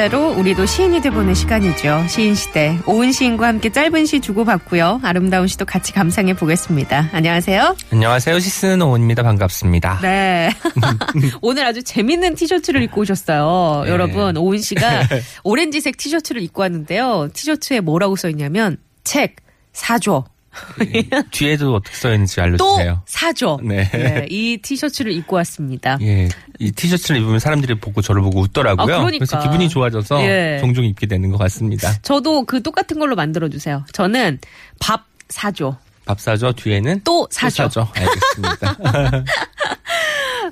문자로 우리도 시인이 돼보는 시간이죠. 시인 시대 오은 시인과 함께 짧은 시 주고받고요. 아름다운 시도 같이 감상해 보겠습니다. 안녕하세요. 안녕하세요. 시스는 오은입니다. 반갑습니다. 네. 오늘 아주 재밌는 티셔츠를 입고 오셨어요. 네. 여러분, 오은 씨가 오렌지색 티셔츠를 입고 왔는데요. 티셔츠에 뭐라고 써 있냐면, 책, 사줘. 뒤에도 어떻게 써 있는지 또 알려주세요. 사줘. 네. 네, 이 티셔츠를 입고 왔습니다. 예, 이 티셔츠를 입으면 사람들이 보고 저를 보고 웃더라고요. 아, 그러니까. 래서 기분이 좋아져서 예. 종종 입게 되는 것 같습니다. 저도 그 똑같은 걸로 만들어 주세요. 저는 밥 사줘. 밥 사죠. 뒤에는 또 사줘. 알겠습니다.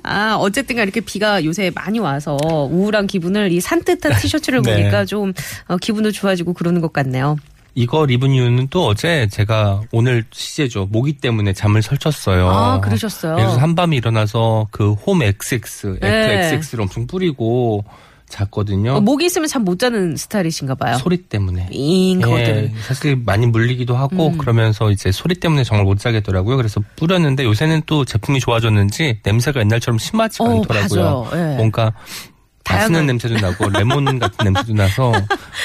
아, 어쨌든 간 이렇게 비가 요새 많이 와서 우울한 기분을 이 산뜻한 티셔츠를 네. 보니까 좀 어, 기분도 좋아지고 그러는 것 같네요. 이걸 입은 이유는 또 어제 제가 오늘 시제죠. 모기 때문에 잠을 설쳤어요. 아, 그러셨어요? 그래서 한밤에 일어나서 그 홈 XX, 네. XX를 엄청 뿌리고 잤거든요. 어, 목이 있으면 잠못 자는 스타일이신가 봐요. 소리 때문에. 잉, 그것 때문에. 예, 사실 많이 물리기도 하고 음. 그러면서 이제 소리 때문에 정말 못 자겠더라고요. 그래서 뿌렸는데 요새는 또 제품이 좋아졌는지 냄새가 옛날처럼 심하지가 어, 않더라고요. 맞아요. 예. 뭔가 다양한- 냄새도 나고 레몬 같은 냄새도 나서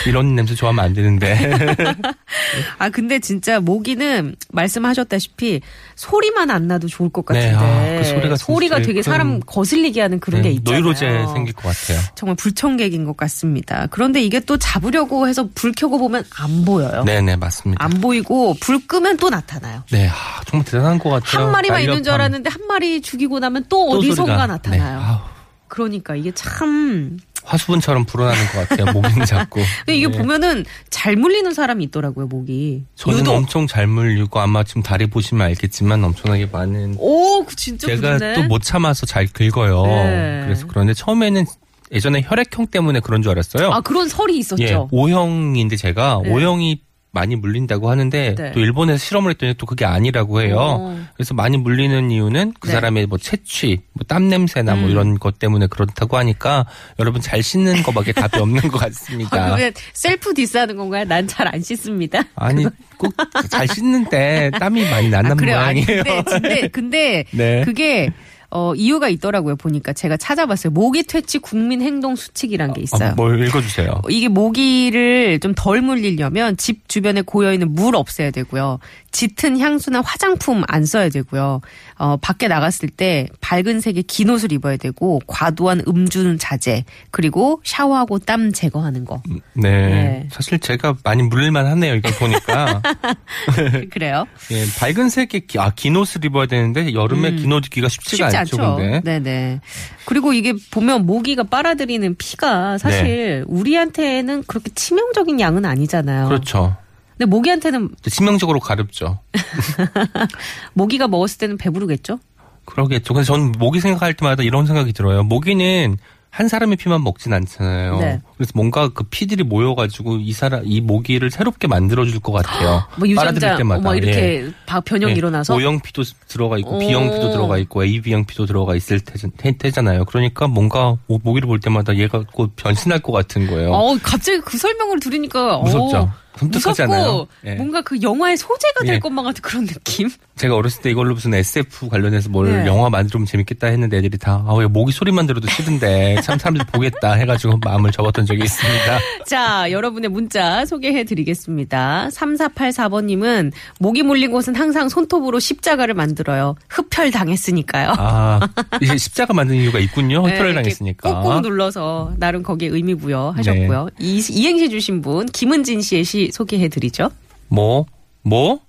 이런 냄새 좋아하면 안 되는데 아, 근데 진짜 모기는 말씀하셨다시피 소리만 안 나도 좋을 것 네, 같은데. 아, 그 소리가 진짜 되게 큰- 사람 거슬리게 하는 그런 게 네, 있잖아요. 노이로제 생길 것 같아요. 정말 불청객인 것 같습니다. 그런데 이게 또 잡으려고 해서 불 켜고 보면 안 보여요. 네네 맞습니다. 안 보이고 불 끄면 또 나타나요. 네 아, 정말 대단한 것 같아요. 한 마리만 있는 줄 날렵함. 알았는데 한 마리 죽이고 나면 또 또 어디선가 소리가. 나타나요. 네, 그러니까 이게 참 화수분처럼 불어나는 것 같아요. 모기는 자꾸. 근데 이게 네. 보면은 잘 물리는 사람이 있더라고요, 목이. 저는 유독. 엄청 잘 물리고 아마 지금 다리 보시면 알겠지만 엄청나게 많은 오, 그 진짜 제가. 또 못 참아서 잘 긁어요. 네. 그래서 그런데 처음에는 예전에 혈액형 때문에 그런 줄 알았어요. 아, 그런 설이 있었죠. 예, O형인데 제가 네. O형이 많이 물린다고 하는데 네. 또 일본에서 실험을 했더니 또 그게 아니라고 해요. 어. 그래서 많이 물리는 이유는 그 네. 사람의 뭐 체취, 뭐 땀 냄새나 뭐 음. 이런 것 때문에 그렇다고 하니까 여러분 잘 씻는 거밖에 답이 없는 것 아, 같습니다. 그러면 셀프 디스하는 건가요? 난 잘 안 씻습니다. 아니 꼭 잘 씻는데 땀이 많이 나는 아, 그래요. 아니, 모양이에요. 근데, 근데, 근데 네. 그게 어, 이유가 있더라고요. 보니까 제가 찾아봤어요. 모기 퇴치 국민 행동 수칙이란 게 있어요. 아, 뭘 읽어주세요. 이게 모기를 좀 덜 물리려면 집 주변에 고여 있는 물 없애야 되고요. 짙은 향수나 화장품 안 써야 되고요. 어, 밖에 나갔을 때 밝은 색의 긴 옷을 입어야 되고 과도한 음주는 자제 그리고 샤워하고 땀 제거하는 거. 네. 네. 사실 제가 많이 물릴만 하네요. 이거 보니까. 그래요? 예, 밝은 색의 기, 아, 긴 옷을 입어야 되는데 여름에 긴옷 입기가 쉽지가 쉽지 않죠. 않죠. 근데. 네네. 그리고 이게 보면 모기가 빨아들이는 피가 사실 우리한테는 그렇게 치명적인 양은 아니잖아요. 그렇죠. 근데 모기한테는 치명적으로 가렵죠. 모기가 먹었을 때는 배부르겠죠? 그러겠죠. 근데 저는 모기 생각할 때마다 이런 생각이 들어요. 모기는 한 사람의 피만 먹진 않잖아요. 네. 그래서 뭔가 그 피들이 모여가지고 이 사람 이 모기를 새롭게 만들어줄 것 같아요. 뭐 빨아들일 유전자 때마다. 뭐 이렇게 예. 바- 변형 이 예. 일어나서 O형 피도 들어가 있고 오. B형 피도 들어가 있고 AB형 피도 들어가 있을 테, 잖아요 그러니까 뭔가 모- 모기를 볼 때마다 얘가 곧 변신할 것 같은 거예요. 어, 갑자기 그 설명을 들으니까 무섭죠. 어, 섬뜩하지 무섭고 않아요? 예. 뭔가 그 영화의 소재가 될 예. 것만 같은 그런 느낌. 제가 어렸을 때 이걸로 무슨 SF 관련해서 뭘 네. 영화 만들면 재밌겠다 했는데 애들이 다, 아, 왜 모기 소리만 들어도 싫은데 참 사람들이 보겠다 해가지고 마음을 접었던 적이 있습니다. 자, 여러분의 문자 소개해 드리겠습니다. 3484번님은 모기 물린 곳은 항상 손톱으로 십자가를 만들어요. 흡혈 당했으니까요. 아, 이제 십자가 만든 이유가 있군요. 네, 흡혈을 이렇게 당했으니까. 꾹꾹 눌러서 나름 거기에 의미 부여하셨고요. 네. 이, 이행시 주신 분 김은진 씨의 시 소개해 드리죠. 뭐, 뭐,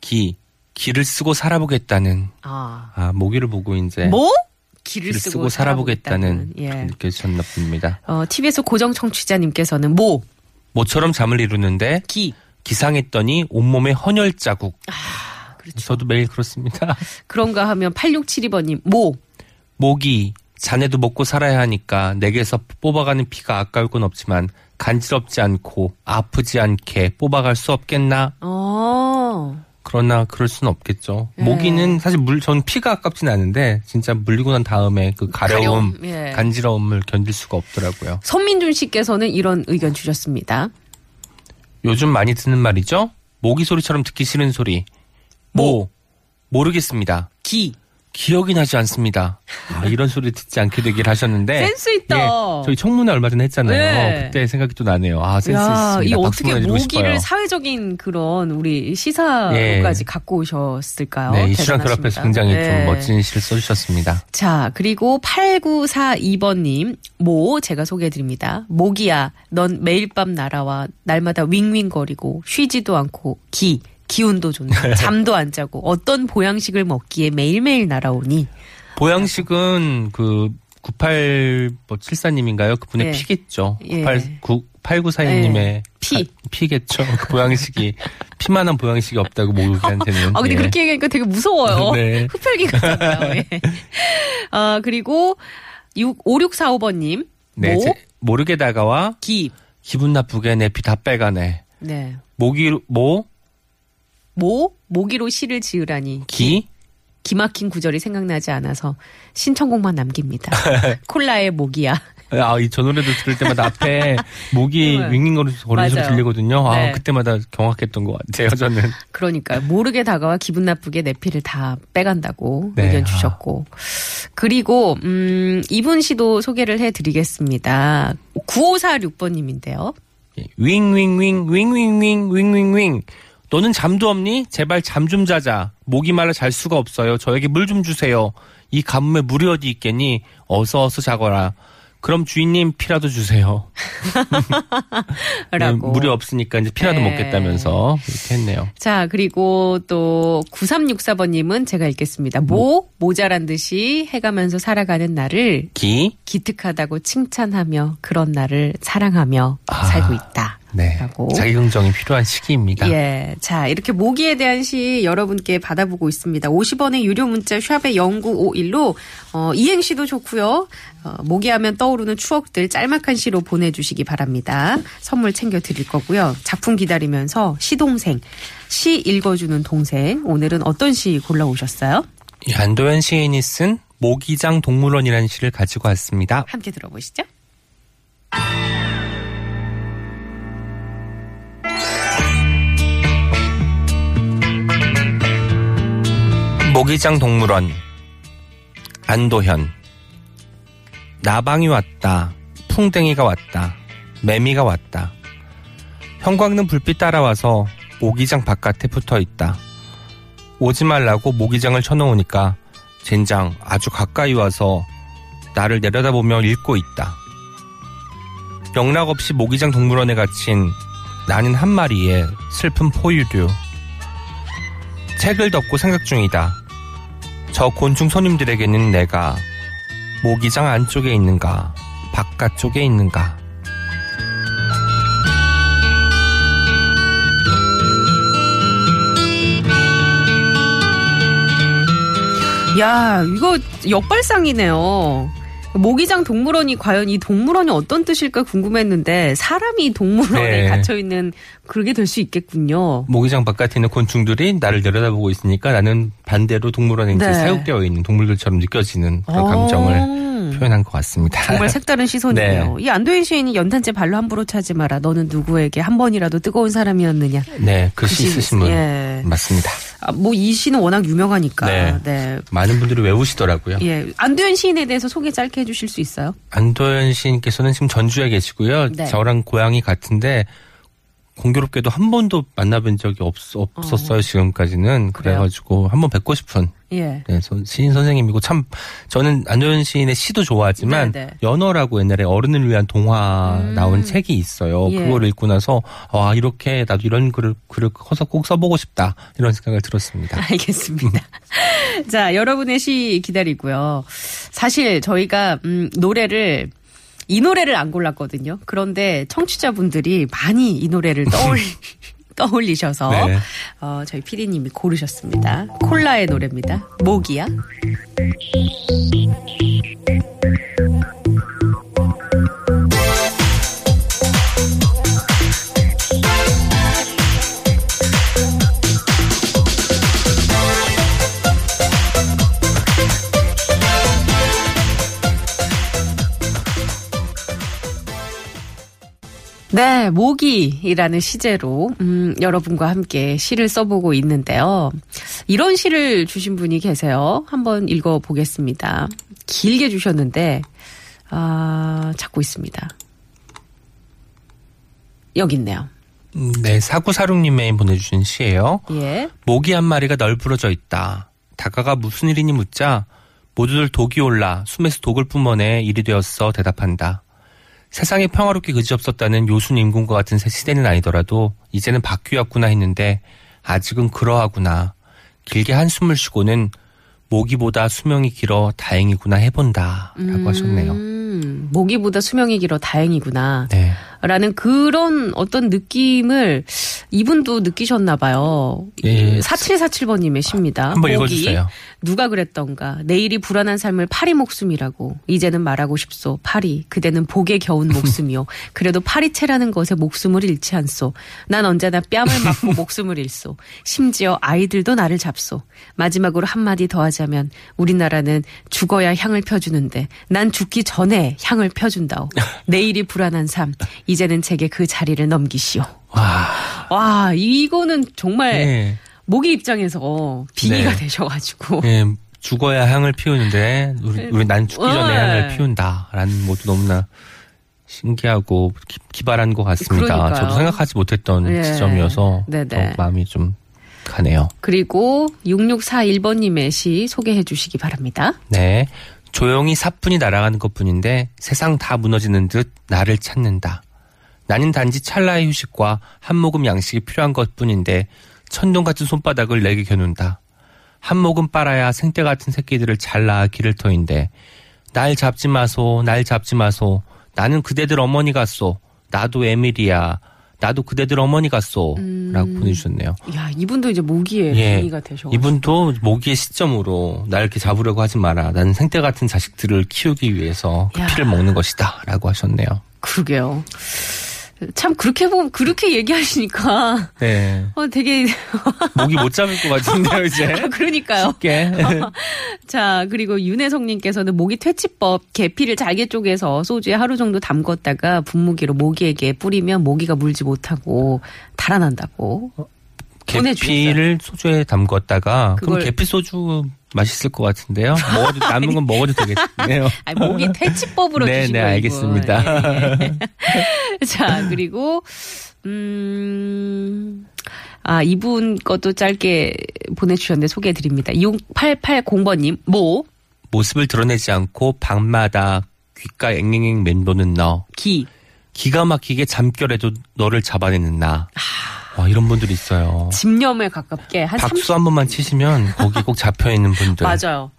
기. 기를 쓰고 살아보겠다는, 아. 아, 모기를 보고 이제. 뭐? 길을, 기를 쓰고, 쓰고 살아보겠다는, 예. 느껴지셨나 봅니다. 어, TBS 고정 청취자님께서는 모 모처럼 잠을 이루는데 기. 기상했더니 온몸에 헌혈 자국. 그렇죠. 저도 매일 그렇습니다. 그런가 하면 8672번님, 모. 모기 자네도 먹고 살아야 하니까 내게서 뽑아가는 피가 아까울 건 없지만 간지럽지 않고 아프지 않게 뽑아갈 수 없겠나? 어. 그러나 그럴 수는 없겠죠. 네. 모기는 사실 물, 전 피가 아깝진 않은데 진짜 물리고 난 다음에 그 가려움, 가려움, 예. 간지러움을 견딜 수가 없더라고요. 손민준 씨께서는 이런 의견 주셨습니다. 요즘 많이 듣는 말이죠. 모기 소리처럼 듣기 싫은 소리. 모 모르겠습니다. 기. 기억이 나지 않습니다. 아, 이런 소리 듣지 않게 되길 하셨는데. 센스 있다. 예, 저희 청문회 얼마 전에 했잖아요. 네. 그때 생각이 또 나네요. 아, 센스 야, 있습니다. 이 어떻게 모기를. 사회적인 그런 우리 시사까지 예. 갖고 오셨을까요? 네, 이슈랑. 결합해서 굉장히 네. 좀 멋진 시를 써주셨습니다. 자, 그리고 8942번님, 모, 제가 소개해드립니다. 모기야, 넌 매일 밤 날아와, 날마다 윙윙거리고, 쉬지도 않고, 기, 기운도 좋네. 잠도 안 자고, 어떤 보양식을 먹기에 매일매일 날아오니, 보양식은 그 9874님인가요? 그분의 예. 피겠죠. 예. 8942님의 예. 피. 피겠죠. 그 보양식이 피만한 보양식이 없다고 모기한테는. 아, 근데 예. 그렇게 얘기하니까 되게 무서워요. 네. 흡혈귀 같잖아요. 예. 아, 그리고 6, 5645번님, 네, 모, 제- 모르게 다가와 기, 기분 나쁘게 내 피 다 빼가네. 네. 모기 모 모, 모기로 시를 지으라니. 기 기막힌 구절이 생각나지 않아서 신청곡만 남깁니다. 콜라의 모기야. 아, 이 저 노래도 들을 때마다 앞에 목이 맞아요. 들리거든요. 아, 네. 그때마다 경악했던 것 같아요, 저는. 그러니까 모르게 다가와 기분 나쁘게 내 피를 다 빼간다고 네. 의견 주셨고 그리고 음 이분 씨도 소개를 해 드리겠습니다. 9546번 님인데요. 예, 윙윙윙 윙윙윙 윙윙윙 너는 잠도 없니? 제발 잠 좀 자자. 목이 말라 잘 수가 없어요. 저에게 물 좀 주세요. 이 가뭄에 물이 어디 있겠니? 어서 어서 자거라. 그럼 주인님 피라도 주세요. 라고. 네, 물이 없으니까 이제 피라도 네. 먹겠다면서 이렇게 했네요. 자, 그리고 또 9364번님은 제가 읽겠습니다. 모, 모자란 듯이 해가면서 살아가는 나를 기 기특하다고 칭찬하며 그런 나를 사랑하며 아. 살고 있다. 네. 라고. 자기 긍정이 필요한 시기입니다. 예. 자, 이렇게 모기에 대한 시 여러분께 받아보고 있습니다. 50원의 유료 문자 샵의 0951로 어, 이행시도 좋고요. 어, 모기하면 떠오르는 추억들 짤막한 시로 보내주시기 바랍니다. 선물 챙겨 드릴 거고요. 작품 기다리면서 시동생, 시 읽어주는 동생. 오늘은 어떤 시 골라오셨어요? 이 안도현 시인이 쓴 모기장 동물원이라는 시를 가지고 왔습니다. 함께 들어보시죠. 모기장 동물원. 안도현. 나방이 왔다. 풍뎅이가 왔다. 매미가 왔다. 형광등 불빛 따라와서 모기장 바깥에 붙어 있다. 오지 말라고 모기장을 쳐놓으니까 젠장 아주 가까이 와서 나를 내려다보며 읽고 있다. 영락 없이 모기장 동물원에 갇힌 나는 한 마리의 슬픈 포유류. 책을 덮고 생각 중이다. 저 곤충 손님들에게는 내가 모기장 안쪽에 있는가, 바깥쪽에 있는가. 야, 이거 역발상이네요. 모기장 동물원이 과연 이 동물원이 어떤 뜻일까 궁금했는데 사람이 동물원에 네. 갇혀 있는 그러게 될 수 있겠군요. 모기장 바깥에 있는 곤충들이 나를 내려다보고 있으니까 나는 반대로 동물원에 이제 네. 사육되어 있는 동물들처럼 느껴지는 그런 어. 감정을 표현한 것 같습니다. 정말 색다른 시선이네요. 네. 이 안도현 시인이 연탄재 발로 함부로 차지 마라. 너는 누구에게 한 번이라도 뜨거운 사람이었느냐. 네, 글씨 글씨, 쓰신 분 예. 맞습니다. 아, 뭐이 시는 워낙 유명하니까. 네. 네. 많은 분들이 외우시더라고요. 예. 안도현 시인에 대해서 소개 짧게 해 주실 수 있어요? 안도현 시인께서는 지금 전주에 계시고요. 네. 저랑 고향이 같은데 공교롭게도 한 번도 만나뵌 적이 없, 없었어요 지금까지는. 그래요? 그래가지고 한 번 뵙고 싶은 예. 네, 선- 시인 선생님이고 참 저는 안도현 시인의 시도 좋아하지만 네, 네. 연어라고 옛날에 어른을 위한 동화 음. 나온 책이 있어요. 예. 그걸 읽고 나서 와 이렇게 나도 이런 글을 글을 커서 꼭 써보고 싶다 이런 생각을 들었습니다. 알겠습니다. 자, 여러분의 시 기다리고요. 사실 저희가 음, 노래를 이 노래를 안 골랐거든요. 그런데 청취자분들이 많이 이 노래를 떠올, 떠올리셔서 네. 어, 저희 PD님이 고르셨습니다. 콜라의 노래입니다. 모기야. 네, 모기라는 시제로 음, 여러분과 함께 시를 써보고 있는데요. 이런 시를 주신 분이 계세요. 한번 읽어보겠습니다. 길게 주셨는데 아, 찾고 있습니다. 여기 있네요. 음, 네, 사구사육님이 보내주신 시예요. 예. 모기 한 마리가 널브러져 있다. 다가가 무슨 일이니 묻자 모두들 독이 올라 숨에서 독을 뿜어내 일이 되었어 대답한다. 세상이 평화롭게 그지없었다는 요순 임금과 같은 새 시대는 아니더라도 이제는 바뀌었구나 했는데 아직은 그러하구나. 길게 한숨을 쉬고는 모기보다 수명이 길어 다행이구나 해본다. 라고 하셨네요. 음, 모기보다 수명이 길어 다행이구나. 네. 라는 그런 어떤 느낌을 이분도 느끼셨나 봐요. 예. 4747번님의 시입니다. 한번 읽어주세요. 누가 그랬던가. 내일이 불안한 삶을 파리 목숨이라고. 이제는 말하고 싶소. 파리. 그대는 복에 겨운 목숨이요. 그래도 파리채라는 것에 목숨을 잃지 않소. 난 언제나 뺨을 맞고 목숨을 잃소. 심지어 아이들도 나를 잡소. 마지막으로 한마디 더 하자면 우리나라는 죽어야 향을 펴주는데 난 죽기 전에 향을 펴준다오. 내일이 불안한 삶. 이제는 제게 그 자리를 넘기시오. 와. 와, 이거는 정말 네. 모기 입장에서 빙의가 네. 되셔가지고. 예, 죽어야 향을 피우는데 우리, 우리 난 죽기 전에 네. 향을 피운다라는 것도 너무나 신기하고 기, 기발한 것 같습니다. 그러니까요. 저도 생각하지 못했던 예. 지점이어서 네네. 더 마음이 좀 가네요. 그리고 6641번님의 시 소개해 주시기 바랍니다. 네. 조용히 사뿐히 날아가는 것 뿐인데 세상 다 무너지는 듯 나를 찾는다. 나는 단지 찰나의 휴식과 한 모금 양식이 필요한 것 뿐인데 천둥 같은 손바닥을 내게 겨눈다. 한 모금 빨아야 생떼 같은 새끼들을 잘 낳아 기를 터인데 날 잡지 마소, 날 잡지 마소. 나는 그대들 어머니 같소. 나도 에밀이야. 나도 그대들 어머니 같소. 라고 보내주셨네요. 야, 이분도 이제 모기에 예. 빙의가 되셔. 이분도 모기의 시점으로 날 이렇게 잡으려고 하지 마라. 나는 생떼 같은 자식들을 키우기 위해서 그 야. 피를 먹는 것이다. 라고 하셨네요. 그러게요. 참 그렇게 보면 그렇게 얘기하시니까 네. 어 되게 모기 못 잡을 것 같은데요, 이제. 그러니까요. 쉽게. 자, 그리고 윤혜성님께서는 모기 퇴치법 계피를 잘게 쪼개서 소주에 하루 정도 담궜다가 분무기로 모기에게 뿌리면 모기가 물지 못하고 달아난다고. 보내주셨어요. 계피를 소주에 담궜다가 그럼 계피 소주 맛있을 것 같은데요. 먹어도 남은 건 먹어도 되겠네요. 아니, 모기 퇴치법으로 네, 주신 네. 알겠습니다. 예, 예. 자, 그리고 음. 아, 이분 것도 짧게 보내주셨는데 소개해 드립니다. 6880번님, 모, 모습을 드러내지 않고 방마다 귓가 앵앵앵 맴도는 너. 기. 기가 막히게 잠결에도 너를 잡아내는 나. 아. 와, 이런 분들이 있어요. 집념에 가깝게 한 30. 박수 한 번만 치시면 거기 꼭 잡혀 있는 분들. 맞아요.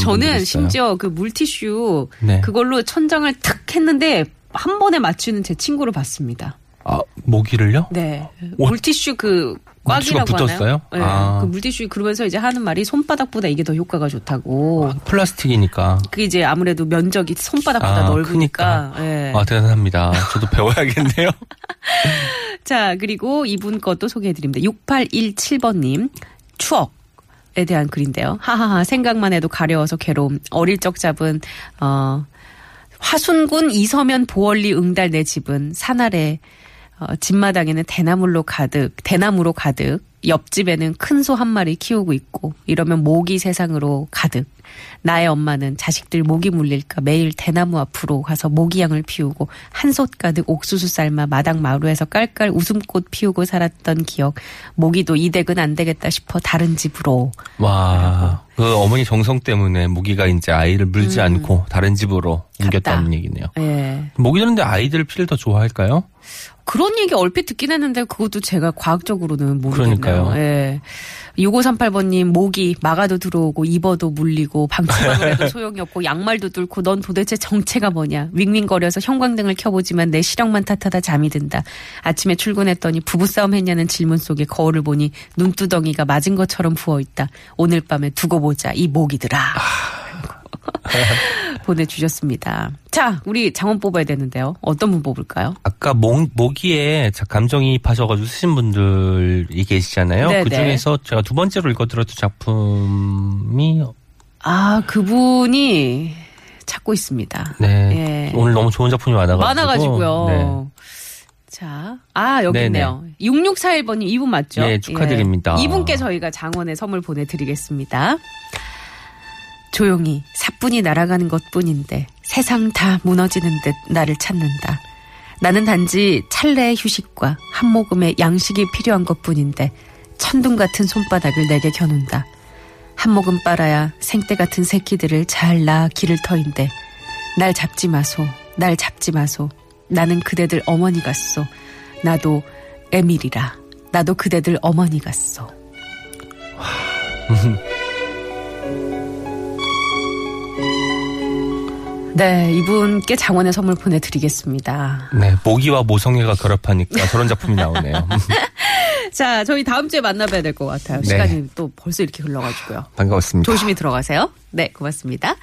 저는. 심지어 그 물티슈 네. 그걸로 천장을 탁 했는데 한 번에 맞추는 제 친구를 봤습니다. 아, 모기를요? 네. 오, 물티슈 그 꽉이라고 붙었어요? 하나요? 네. 아. 그 물티슈 그러면서 이제 하는 말이 손바닥보다 이게 더 효과가 좋다고. 플라스틱이니까. 그게 이제 아무래도 면적이 손바닥보다 아, 넓으니까. 예. 아, 대단합니다. 저도 배워야겠네요. 자, 그리고 이분 것도 소개해드립니다. 6817번님. 추억 에 대한 글인데요. 하하하, 생각만 해도 가려워서 괴로움. 어릴 적 잡은, 어, 화순군 이서면 보월리 응달 내 집은 산 아래, 어, 집마당에는 대나무로 가득, 대나무로 가득, 옆집에는 큰 소 한 마리 키우고 있고, 이러면 모기 세상으로 가득. 나의 엄마는 자식들 모기 물릴까 매일 대나무 앞으로 가서 모기향을 피우고 한솥 가득 옥수수 삶아 마당 마루에서 깔깔 웃음꽃 피우고 살았던 기억. 모기도 이 댁은 안 되겠다 싶어 다른 집으로. 와, 그 어머니 정성 때문에 모기가 이제 아이를 물지 않고 다른 집으로 옮겼다는 음. 갔다. 얘기네요. 예. 모기들은 근데 아이들 피를 더 좋아할까요? 그런 얘기 얼핏 듣긴 했는데 그것도 제가 과학적으로는 모르겠네요. 그러니까요. 예. 6538번님, 모기, 마가도 들어오고, 입어도 물리고, 방충망을 해도 소용이 없고, 양말도 뚫고, 넌 도대체 정체가 뭐냐. 윙윙거려서 형광등을 켜보지만 내 시력만 탓하다 잠이 든다. 아침에 출근했더니 부부싸움 했냐는 질문 속에 거울을 보니 눈두덩이가 맞은 것처럼 부어있다. 오늘 밤에 두고 보자, 이 모기들아. 보내주셨습니다. 자, 우리 장원 뽑아야 되는데요. 어떤 분 뽑을까요? 아까 모, 모기에 자- 감정이입하셔가지고 쓰신 분들이 계시잖아요. 네네. 그 중에서 제가 두 번째로 읽어드렸던 작품이 아, 그분이 찾고 있습니다. 네 예. 오늘 너무 좋은 작품이 많아가지고 많아가지고요. 네. 자, 아, 여기 네네. 있네요. 6641번님 이분 맞죠? 예, 축하드립니다. 예. 이분께 저희가 장원의 선물 보내드리겠습니다. 조용히 사뿐히 날아가는 것 뿐인데 세상 다 무너지는 듯 나를 찾는다. 나는 단지 찰나의 휴식과 한 모금의 양식이 필요한 것 뿐인데 천둥 같은 손바닥을 내게 겨눈다. 한 모금 빨아야 생떼 같은 새끼들을 잘 낳아 기를 터인데 날 잡지 마소, 날 잡지 마소. 나는 그대들 어머니 같소. 나도 에밀이라. 나도 그대들 어머니 같소. 네, 이분께 장원의 선물 보내드리겠습니다. 네, 모기와 모성애가 결합하니까 저런 작품이 나오네요. 자, 저희 다음 주에 만나봐야 될 것 같아요. 네. 시간이 또 벌써 이렇게 흘러가지고요. 반가웠습니다. 조심히 들어가세요. 네, 고맙습니다.